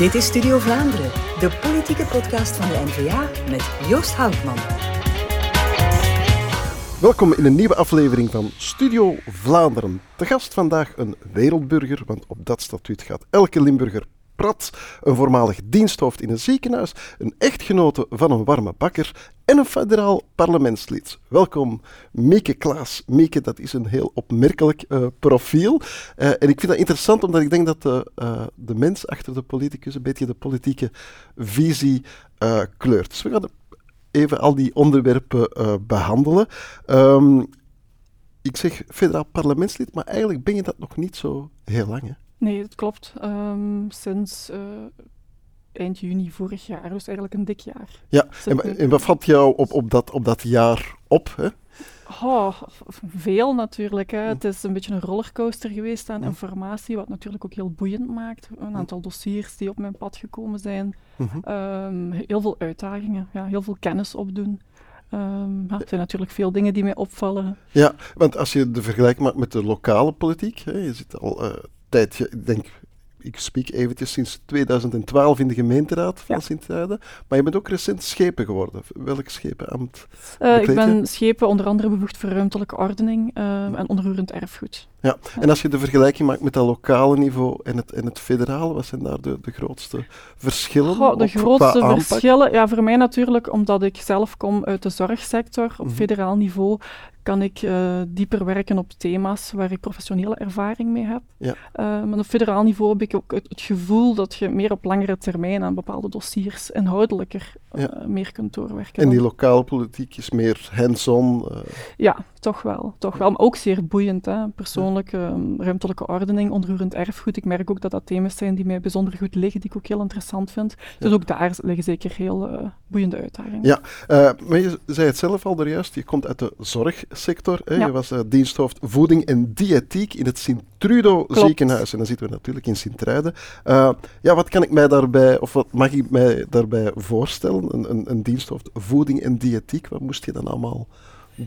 Dit is Studio Vlaanderen, de politieke podcast van de NVA met Joost Houtman. Welkom in een nieuwe aflevering van Studio Vlaanderen. De gast vandaag een wereldburger, want op dat statuut gaat elke Limburger prat. Een voormalig diensthoofd in een ziekenhuis, een echtgenote van een warme bakker en een federaal parlementslid. Welkom, Mieke Klaas. Mieke, dat is een heel opmerkelijk uh, profiel. Uh, en ik vind dat interessant omdat ik denk dat de, uh, de mens achter de politicus een beetje de politieke visie kleurt. Dus we gaan even al die onderwerpen behandelen. Um, ik zeg federaal parlementslid, maar eigenlijk ben je dat nog niet zo heel lang. Hè? Nee, dat klopt. Um, sinds uh, eind juni vorig jaar, dus eigenlijk een dik jaar. Ja, en, en, wat valt jou op, op, dat, op dat jaar op? Hè? Oh, veel natuurlijk. Hè. Het is een beetje een rollercoaster geweest aan informatie, wat natuurlijk ook heel boeiend maakt. Een aantal dossiers die op mijn pad gekomen zijn. Um, heel veel uitdagingen, ja, heel veel kennis opdoen. Um, ja, er zijn natuurlijk veel dingen die mij opvallen. Ja, want als je de vergelijking maakt met de lokale politiek, hè, je zit al uh, tijdje, ik denk, ik spreek eventjes sinds 2012 in de gemeenteraad van ja. Sint-Truiden. Maar je bent ook recent schepen geworden. Welk schepenambt? Uh, ik ben schepen onder andere bevoegd voor ruimtelijke ordening uh, en onroerend erfgoed. Ja. ja. en als je de vergelijking maakt met dat lokale niveau en het, en het federale, wat zijn daar de, de grootste verschillen? Goh, de op, grootste verschillen, ja, voor mij natuurlijk, omdat ik zelf kom uit de zorgsector op mm -hmm. federaal niveau, kan ik uh, dieper werken op thema's waar ik professionele ervaring mee heb. Ja. Uh, maar op federaal niveau heb ik ook het, het, gevoel dat je meer op langere termijn aan bepaalde dossiers inhoudelijker ja. meer kunt doorwerken. En die lokale politiek is meer hands-on? Ja, toch wel. Toch wel. Maar ook zeer boeiend. Hè. Persoonlijk, um, ruimtelijke ordening, onroerend erfgoed. Ik merk ook dat dat thema's zijn die mij bijzonder goed liggen, die ik ook heel interessant vind. Dus ook daar liggen zeker heel boeiende uitdagingen. Ja, maar je zei het zelf al juist, je komt uit de zorg sector. Hè. Je was uh, diensthoofd voeding en diëtiek in het Sint-Trudo ziekenhuis. En dan zitten we natuurlijk in Sint-Truiden. Ja, wat kan ik mij daarbij, of wat mag ik mij daarbij voorstellen? Een, een, een diensthoofd voeding en diëtiek, wat moest je dan allemaal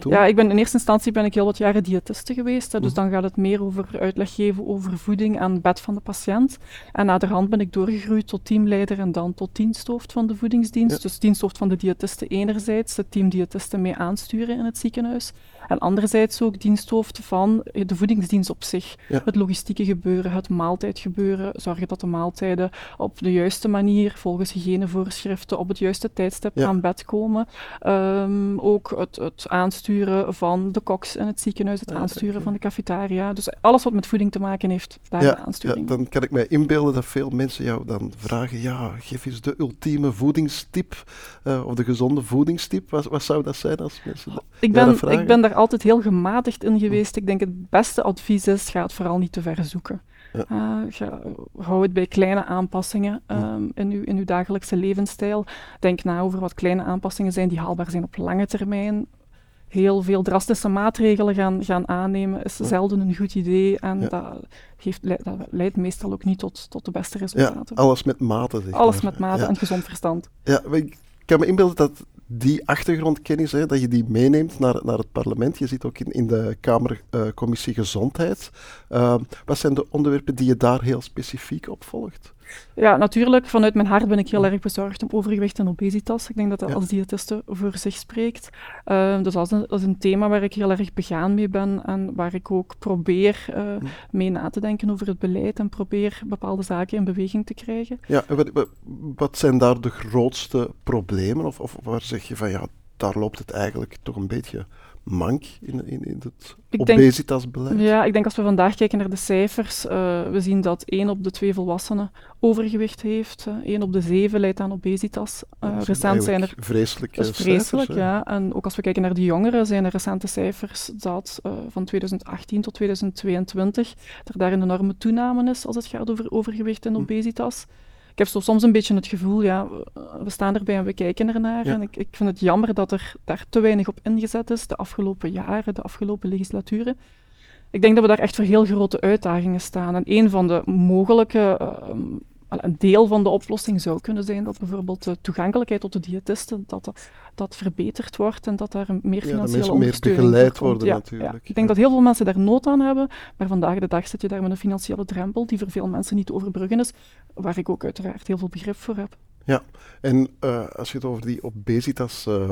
doen? Ja, ik ben in eerste instantie ben ik heel wat jaren diëtiste geweest. Hè, dus mm. dan gaat het meer over uitleg geven over voeding aan het bed van de patiënt. En naderhand ben ik doorgegroeid tot teamleider en dan tot diensthoofd van de voedingsdienst. Ja. Dus diensthoofd van de diëtisten enerzijds, het team diëtisten mee aansturen in het ziekenhuis. En anderzijds ook diensthoofd van de voedingsdienst op zich. Ja. Het logistieke gebeuren, het maaltijdgebeuren, zorgen dat de maaltijden op de juiste manier, volgens hygiënevoorschriften, op het juiste tijdstip ja. aan bed komen. Um, ook het, het, aansturen van de koks in het ziekenhuis, het ja, aansturen van de cafetaria. Dus alles wat met voeding te maken heeft, daar ja, de aansturing. dan kan ik mij inbeelden dat veel mensen jou dan vragen, ja, geef eens de ultieme voedingstip, uh, of de gezonde voedingstip. Wat, wat zou dat zijn als mensen ik ben, ik ben daar altijd heel gematigd in geweest. Ik denk het beste advies is, ga het vooral niet te ver zoeken. Ja. Uh, ga, hou het bij kleine aanpassingen um, in, uw, in uw dagelijkse levensstijl. Denk na over wat kleine aanpassingen zijn die haalbaar zijn op lange termijn. Heel veel drastische maatregelen gaan, gaan aannemen is zelden een goed idee en ja. dat, leidt meestal ook niet tot, tot de beste resultaten. Ja, alles met mate. Zeg alles maar. met mate en gezond verstand. Ja, ik kan me inbeelden dat die achtergrondkennis, hè, dat je die meeneemt naar, naar het parlement. Je zit ook in, in de Kamercommissie uh, Gezondheid. Uh, wat zijn de onderwerpen die je daar heel specifiek op volgt? Ja, natuurlijk. Vanuit mijn hart ben ik heel erg bezorgd om overgewicht en obesitas. Ik denk dat dat ja. als diëtiste voor zich spreekt. Uh, dus dat is, een, dat is, een, thema waar ik heel erg begaan mee ben en waar ik ook probeer uh, mee na te denken over het beleid en probeer bepaalde zaken in beweging te krijgen. Ja, en wat, wat zijn daar de grootste problemen? Of, of waar zeg je van ja, daar loopt het eigenlijk toch een beetje mank in, in, in het ik obesitasbeleid? Denk, ja, ik denk als we vandaag kijken naar de cijfers, uh, we zien dat 1 op de 2 volwassenen overgewicht heeft. Uh, 1 op de 7 leidt aan obesitas. Uh, recent zijn er... Vreselijk Dat is vreselijk, cijfers, ja. En ook als we kijken naar de jongeren, zijn er recente cijfers dat van 2018 tot 2022 er daar een enorme toename is als het gaat over overgewicht en obesitas. Hm ik heb zo soms een beetje het gevoel, ja, we staan erbij en we kijken ernaar. Ja. En ik, ik vind het jammer dat er daar te weinig op ingezet is de afgelopen jaren, de afgelopen legislaturen. Ik denk dat we daar echt voor heel grote uitdagingen staan. En een van de mogelijke uh, een deel van de oplossing zou kunnen zijn dat bijvoorbeeld de toegankelijkheid tot de diëtisten, dat dat, dat verbeterd wordt en dat daar meer financiële ja, ondersteuning meer begeleid worden ja, natuurlijk. Ik denk dat heel veel mensen daar nood aan hebben, maar vandaag de dag zit je daar met een financiële drempel die voor veel mensen niet te overbruggen is, waar ik ook uiteraard heel veel begrip voor heb. Ja, en uh, als je het over die obesitas uh,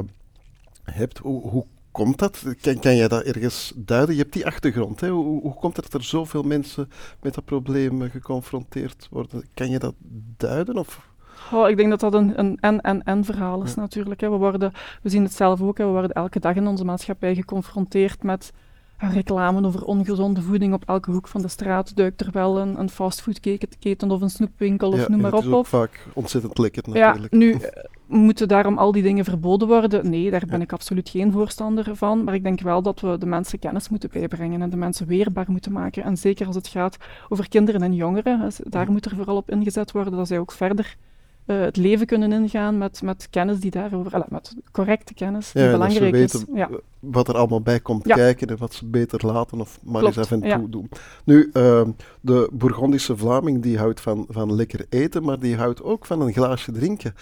hebt, hoe, hoe komt dat? Kan, kan jij dat ergens duiden? Je hebt die achtergrond. Hè? Hoe, hoe komt het dat er zoveel mensen met dat probleem geconfronteerd worden? Kan je dat duiden? Of? Oh, ik denk dat dat een, een en-en-en verhaal is ja. natuurlijk. Hè. We, worden, we zien het zelf ook, hè. we worden elke dag in onze maatschappij geconfronteerd met reclame over ongezonde voeding op elke hoek van de straat. Duikt er wel een, een fastfoodketen of een snoepwinkel of ja, noem maar op. Het is ook vaak ontzettend lekker natuurlijk. Ja, nu moeten daarom al die dingen verboden worden? Nee, daar ben ja. ik absoluut geen voorstander van. Maar ik denk wel dat we de mensen kennis moeten bijbrengen en de mensen weerbaar moeten maken. En zeker als het gaat over kinderen en jongeren, daar ja. moet er vooral op ingezet worden dat zij ook verder uh, het leven kunnen ingaan met, met kennis die daarover, uh, met correcte kennis, die ja, belangrijk is. Ja. wat er allemaal bij komt Ja. kijken en wat ze beter laten of maar Klopt, eens af en ja. toe doen. Nu, uh, de Bourgondische Vlaming die houdt van, van lekker eten, maar die houdt ook van een glaasje drinken.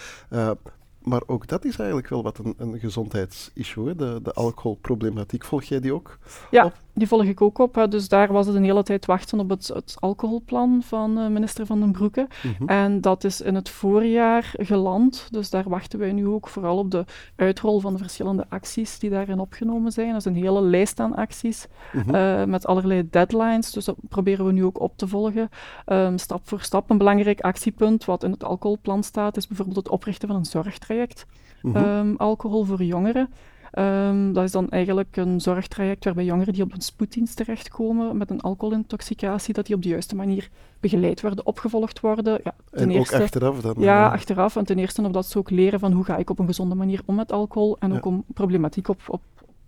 Maar ook dat is eigenlijk wel wat een, een gezondheidsissue, hè? De, de alcoholproblematiek. Volg jij die ook? Ja, op? die volg ik ook op. Hè. Dus daar was het een hele tijd wachten op het, het alcoholplan van uh, minister Van den Broeke. Mm -hmm. En dat is in het voorjaar geland. Dus daar wachten wij nu ook vooral op de uitrol van de verschillende acties die daarin opgenomen zijn. Dat is een hele lijst aan acties Mm -hmm. uh, met allerlei deadlines. Dus dat proberen we nu ook op te volgen, um, stap voor stap. Een belangrijk actiepunt wat in het alcoholplan staat, is bijvoorbeeld het oprichten van een zorgtraject. Mm -hmm. um, alcohol voor jongeren. Um, dat is dan eigenlijk een zorgtraject waarbij jongeren die op een spoeddienst terechtkomen met een alcoholintoxicatie, dat die op de juiste manier begeleid worden, opgevolgd worden. Ja, en eerste, ook achteraf dan? Ja, uh, achteraf. En ten eerste omdat ze ook leren van hoe ga ik op een gezonde manier om met alcohol en ja. ook om problematiek op, op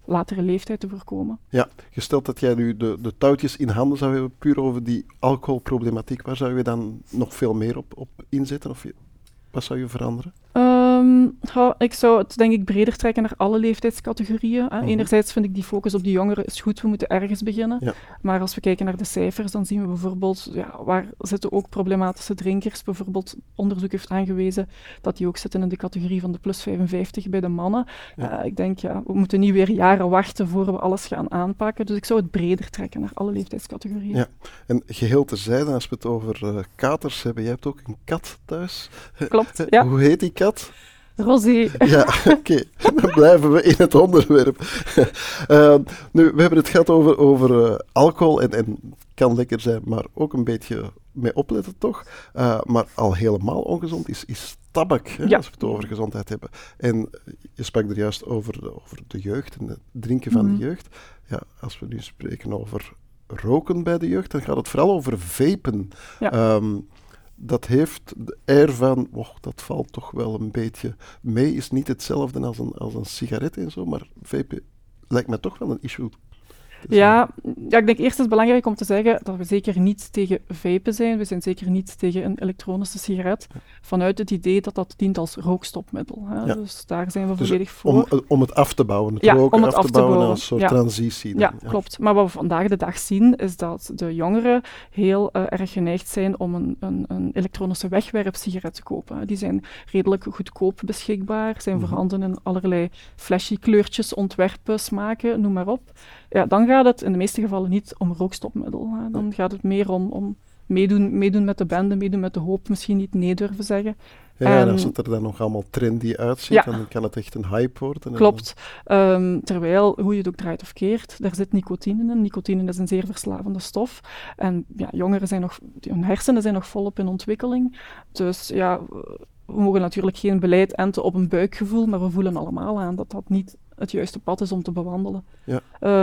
latere leeftijd te voorkomen. Ja, gesteld dat jij nu de, de touwtjes in handen zou hebben, puur over die alcoholproblematiek, waar zou je dan nog veel meer op, op inzetten? Of wat zou je veranderen? Um, ja, ik zou het denk ik breder trekken naar alle leeftijdscategorieën. Hè. Mhm. Enerzijds vind ik die focus op de jongeren is goed, we moeten ergens beginnen. Ja. Maar als we kijken naar de cijfers, dan zien we bijvoorbeeld, ja, waar zitten ook problematische drinkers? Bijvoorbeeld, onderzoek heeft aangewezen dat die ook zitten in de categorie van de plus 55 bij de mannen. Ja. Uh, ik denk, ja, we moeten niet weer jaren wachten voor we alles gaan aanpakken. Dus ik zou het breder trekken naar alle leeftijdscategorieën. Ja, en geheel terzijde, als we het over uh, katers hebben, jij hebt ook een kat thuis. Klopt, ja. Hoe heet die kat? Rosé. Ja, oké. Okay. Dan blijven we in het onderwerp. uh, nu, we hebben het gehad over, over uh, alcohol en, en kan lekker zijn, maar ook een beetje mee opletten toch. Uh, maar al helemaal ongezond is, is tabak, hè, ja. als we het over gezondheid hebben. En je sprak er juist over de, over de jeugd en het drinken van Mhm. de jeugd. Ja, als we nu spreken over roken bij de jeugd, dan gaat het vooral over vapen. Ja. Um, dat heeft de air van, oh, dat valt toch wel een beetje mee, is niet hetzelfde als een, als een sigaret en zo, maar vapen lijkt me toch wel een issue. Dus ja, ja, ik denk eerst is het belangrijk om te zeggen dat we zeker niet tegen vapen zijn. We zijn zeker niet tegen een elektronische sigaret. Vanuit het idee dat dat dient als rookstopmiddel. Hè. Ja. Dus daar zijn we dus volledig voor. Om, om het af te bouwen, het ja, roken om het af, te bouwen, bouwen. als een soort ja. transitie. Ja, ja, klopt. Maar wat we vandaag de dag zien, is dat de jongeren heel uh, erg geneigd zijn om een, een, een elektronische wegwerpsigaret te kopen. Die zijn redelijk goedkoop beschikbaar, zijn mm -hmm. voorhanden in allerlei flashy kleurtjes, ontwerpen, smaken, noem maar op. Ja, dan gaat het in de meeste gevallen niet om rookstopmiddel. Hè. Dan gaat het meer om, om meedoen, meedoen met de bende, meedoen met de hoop, misschien niet nee durven zeggen. Ja, en, als het er dan nog allemaal trendy uitziet, Ja. dan kan het echt een hype worden. Klopt. Um, terwijl, hoe je het ook draait of keert, daar zit nicotine in. Nicotine is een zeer verslavende stof. En ja, jongeren zijn nog, hun hersenen zijn nog volop in ontwikkeling. Dus ja, we mogen natuurlijk geen beleid enten op een buikgevoel, maar we voelen allemaal aan dat dat niet het juiste pad is om te bewandelen. Ja.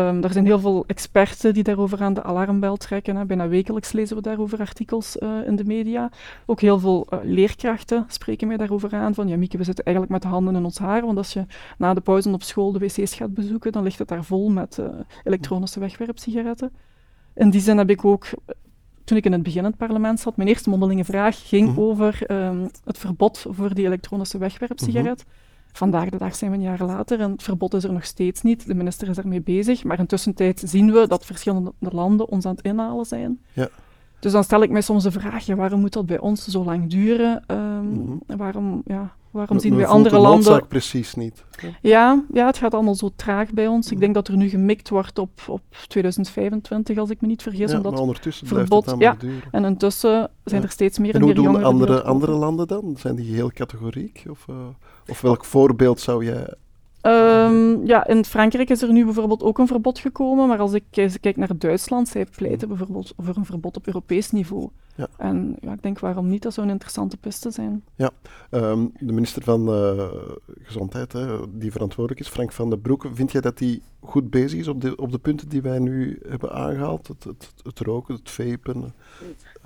Um, er zijn heel veel experten die daarover aan de alarmbel trekken. Hè. Bijna wekelijks lezen we daarover artikels uh, in de media. Ook heel veel uh, leerkrachten spreken mij daarover aan. Van ja, Mieke, we zitten eigenlijk met de handen in ons haar. Want als je na de pauze op school de wc's gaat bezoeken, dan ligt het daar vol met uh, elektronische wegwerpsigaretten. In die zin heb ik ook toen ik in het begin in het parlement zat, mijn eerste mondelinge vraag ging Mhm. over um, het verbod voor die elektronische wegwerpsigaret. Vandaag de dag zijn we een jaar later en het verbod is er nog steeds niet. De minister is ermee bezig, maar intussen zien we dat verschillende landen ons aan het inhalen zijn. Ja. Dus dan stel ik mij soms de vraag, ja, waarom moet dat bij ons zo lang duren? Ehm, Mhm. Waarom, ja, waarom Men- zien wij voelt andere de landen... precies niet. Ja. Ja, ja, het gaat allemaal zo traag bij ons. Ik denk dat er nu gemikt wordt op, op 2025, als ik me niet vergis. Ja, omdat... maar ondertussen blijft verbod- het ja. duren. En intussen zijn Ja. er steeds meer en, En hoe meer doen andere, andere landen dan? Zijn die heel categoriek? Of, eh, of welk voorbeeld zou jij... Ehm, ja, in Frankrijk is er nu bijvoorbeeld ook een verbod gekomen, maar als ik eens kijk naar Duitsland, zij pleiten bijvoorbeeld voor een verbod op Europees niveau. Ja. En ja, ik denk, waarom niet? Dat zou een interessante piste zijn. Ehm, de minister van eh, Gezondheid, hè, die verantwoordelijk is, Frank van den Broeke, vind jij dat hij goed bezig is op de, op de punten die wij nu hebben aangehaald? Het, het, het roken, het vapen,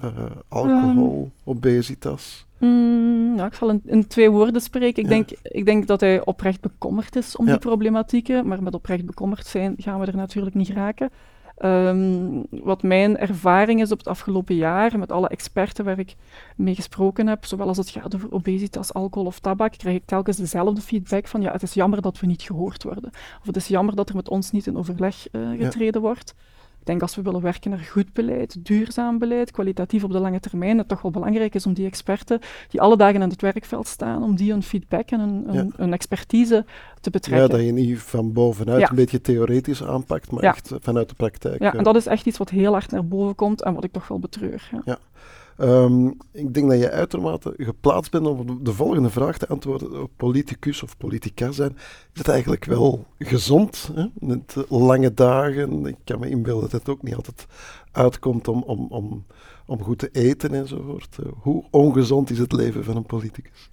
eh, alcohol, obesitas. Mm, ja, ik zal in, in twee woorden spreken. Ik, Ja. denk, ik denk dat hij oprecht bekommerd is om Ja. die problematieken, maar met oprecht bekommerd zijn gaan we er natuurlijk niet raken. Ehm, wat mijn ervaring is op het afgelopen jaar, met alle experten waar ik mee gesproken heb, zowel als het gaat over obesitas, alcohol of tabak, krijg ik telkens dezelfde feedback van ja, het is jammer dat we niet gehoord worden. Of het is jammer dat er met ons niet in overleg eh, getreden wordt. Ik denk als we willen werken naar goed beleid, duurzaam beleid, kwalitatief op de lange termijn, het toch wel belangrijk is om die experten die alle dagen in het werkveld staan, om die een feedback en Ja. een expertise te Ja, betrekken. dat je niet van bovenuit Ja. een beetje theoretisch aanpakt, maar Ja. echt vanuit de praktijk. Ja, eh. en dat is echt iets wat heel hard naar boven komt en wat ik toch wel betreur. Ja. Ehm, ik denk dat je uitermate geplaatst bent om op de volgende vraag te antwoorden. Politicus of politica zijn, is het eigenlijk wel gezond? Hè? Met lange dagen, ik kan me inbeelden dat het ook niet altijd uitkomt om, om, om, om goed te eten enzovoort. Eh, hoe ongezond is het leven van een politicus?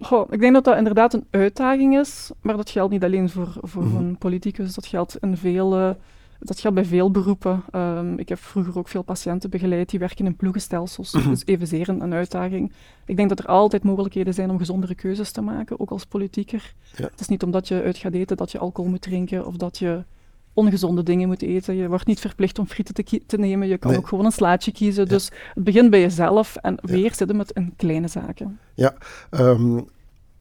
Goh, ik denk dat dat inderdaad een uitdaging is, maar dat geldt niet alleen voor, voor Mhm. een politicus, dat geldt, in veel, eh, dat geldt bij veel beroepen. Ehm, ik heb vroeger ook veel patiënten begeleid die werken in ploegenstelsels, Mhm. dus evenzeer een, een uitdaging. Ik denk dat er altijd mogelijkheden zijn om gezondere keuzes te maken, ook als politieker. Ja. Het is niet omdat je uit gaat eten dat je alcohol moet drinken of dat je ongezonde dingen moet eten. Je wordt niet verplicht om frieten te, nemen, je kan Nee. ook gewoon een slaatje kiezen. Ja. Dus het begint bij jezelf en Ja. weer zitten met in kleine zaken. Ehm,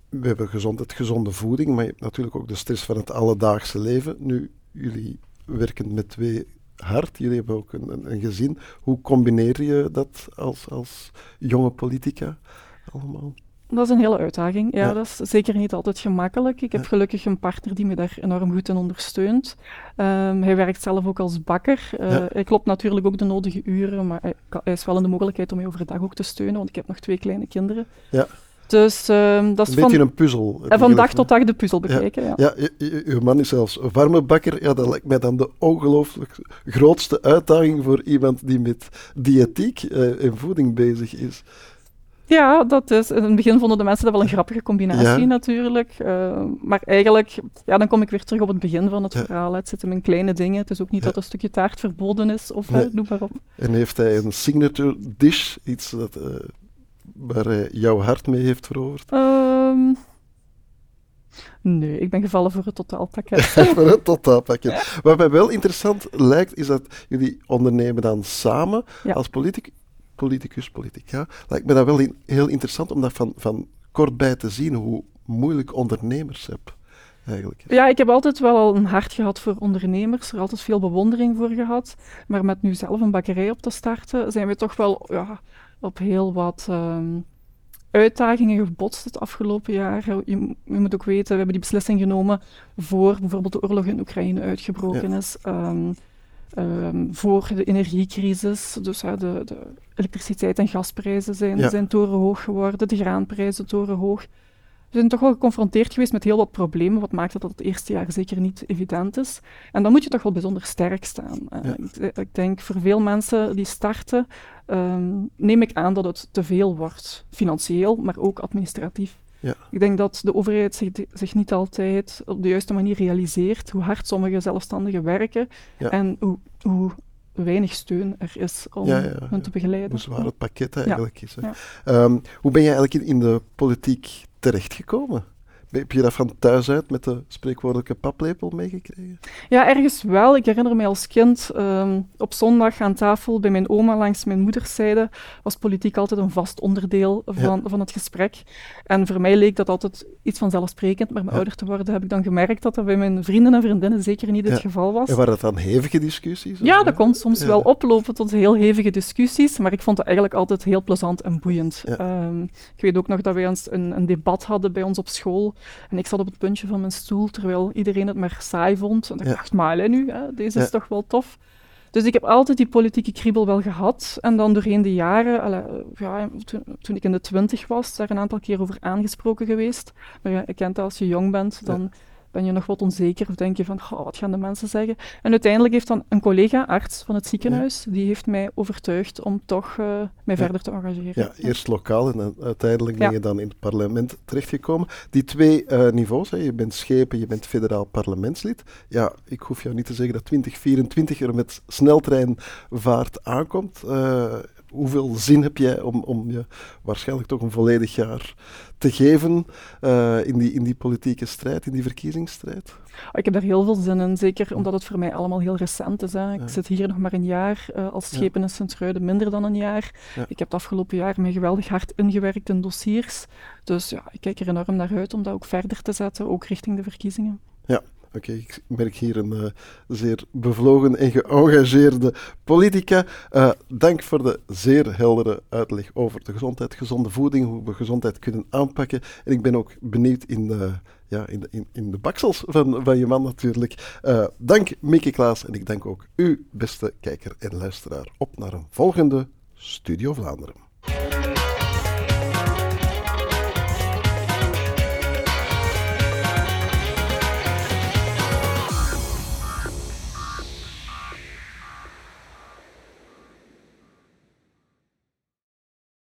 we hebben gezondheid, gezonde voeding, maar je hebt natuurlijk ook de stress van het alledaagse leven. Nu, jullie werken met twee hard, jullie hebben ook een, een, een gezin. Hoe combineer je dat als, als jonge politica allemaal? Dat is een hele uitdaging. Ja, Ja. dat is zeker niet altijd gemakkelijk. Ik heb Ja. gelukkig een partner die me daar enorm goed in ondersteunt. Ehm, hij werkt zelf ook als bakker. Eh, Ja. Hij klopt natuurlijk ook de nodige uren, maar hij, hij is wel in de mogelijkheid om mij overdag ook te steunen, want ik heb nog twee kleine kinderen. Ja. Dus ehm, dat is Een beetje van, een puzzel. en van dag tot dag de puzzel bekijken. Ja. Ja, je- man is zelfs een warme bakker. Ja, dat lijkt mij dan de ongelooflijk grootste uitdaging voor iemand die met diëtiek eh, en voeding bezig is. Ja, dat is. In het begin vonden de mensen dat wel een grappige combinatie Ja. natuurlijk. Eh, maar eigenlijk, ja, dan kom ik weer terug op het begin van het Ja. verhaal. Het zit hem in kleine dingen. Het is ook niet Ja. dat een stukje taart verboden is, of Nee. eh, noem maar op. En heeft hij een signature dish, iets dat, eh, waar hij jouw hart mee heeft veroverd? Ehm, nee, ik ben gevallen voor het totaalpakket. Voor het totaalpakket. Wat mij wel interessant lijkt, is dat jullie ondernemen dan samen Ja. als politic, politicus, politica. Lijkt me dat wel in- heel interessant om dat van, van kort bij te zien, hoe moeilijk ondernemers heb eigenlijk. Ja, ik heb altijd wel al een hart gehad voor ondernemers, er altijd veel bewondering voor gehad. Maar met nu zelf een bakkerij op te starten, zijn we toch wel ja, op heel wat ehm, uitdagingen gebotst het afgelopen jaar. Je, je moet ook weten, we hebben die beslissing genomen voor bijvoorbeeld de oorlog in Oekraïne uitgebroken is. ehm, ehm, voor de energiecrisis, dus de, de elektriciteit- en gasprijzen zijn, Ja. zijn torenhoog geworden, de graanprijzen torenhoog. We zijn toch wel geconfronteerd geweest met heel wat problemen, wat maakt dat het eerste jaar zeker niet evident is. En dan moet je toch wel bijzonder sterk staan. Eh, Ja. ik, ik denk voor veel mensen die starten, ehm, neem ik aan dat het te veel wordt. Financieel, maar ook administratief. Ja. Ik denk dat de overheid zich, zich niet altijd op de juiste manier realiseert hoe hard sommige zelfstandigen werken Ja. en hoe, hoe weinig steun er is om Ja, ja, ja. hen te begeleiden. Hoe zwaar het pakket eigenlijk is. Hè. Ehm, hoe ben jij eigenlijk in de politiek terechtgekomen? Heb je dat van thuis uit met de spreekwoordelijke paplepel meegekregen? Ja, ergens wel. Ik herinner me als kind ehm, op zondag aan tafel bij mijn oma langs mijn moederszijde was politiek altijd een vast onderdeel van, van het gesprek. En voor mij leek dat altijd iets vanzelfsprekend, maar met ouder te worden heb ik dan gemerkt dat dat bij mijn vrienden en vriendinnen zeker niet het geval was. En waren dat dan hevige discussies? Ja, dat kon soms wel oplopen tot heel hevige discussies, maar ik vond het eigenlijk altijd heel plezant en boeiend. Ehm, ik weet ook nog dat wij eens een, een debat hadden bij ons op school en ik zat op het puntje van mijn stoel, terwijl iedereen het maar saai vond. En ik dacht, maar nu, hè, deze is toch wel tof. Dus ik heb altijd die politieke kriebel wel gehad. En dan doorheen de jaren, ja, toen, toen, ik in de twintig was, daar een aantal keer over aangesproken geweest. Maar je kent dat als je jong bent, dan ben je nog wat onzeker of denk je van, wat gaan de mensen zeggen? En uiteindelijk heeft dan een collega, arts van het ziekenhuis, die heeft mij overtuigd om toch uh, mij verder te engageren. Ja, eerst lokaal en uiteindelijk ben je dan in het parlement terechtgekomen. Die twee uh, niveaus, hè, je bent schepen, je bent federaal parlementslid. Ja, ik hoef jou niet te zeggen dat 2024 er met sneltreinvaart aankomt. Uh, hoeveel zin heb jij om, om je waarschijnlijk toch een volledig jaar te geven uh, in, die, in die politieke strijd, in die verkiezingsstrijd? Oh, ik heb daar heel veel zin in, zeker omdat het voor mij allemaal heel recent is. Hè. Ik zit hier nog maar een jaar uh, als schepen in Sint-Truiden, minder dan een jaar. Ja. Ik heb het afgelopen jaar mij geweldig hard ingewerkt in dossiers. Dus ja, ik kijk er enorm naar uit om dat ook verder te zetten, ook richting de verkiezingen. Ja, Oké, ik merk hier een uh, zeer bevlogen en geëngageerde politica. Uh, dank voor de zeer heldere uitleg over de gezondheid, gezonde voeding, hoe we gezondheid kunnen aanpakken. En ik ben ook benieuwd in de, ja, in de, in, de baksels van, van je man natuurlijk. Dank Mieke Klaas en ik dank ook u, beste kijker en luisteraar, op naar een volgende Studio Vlaanderen.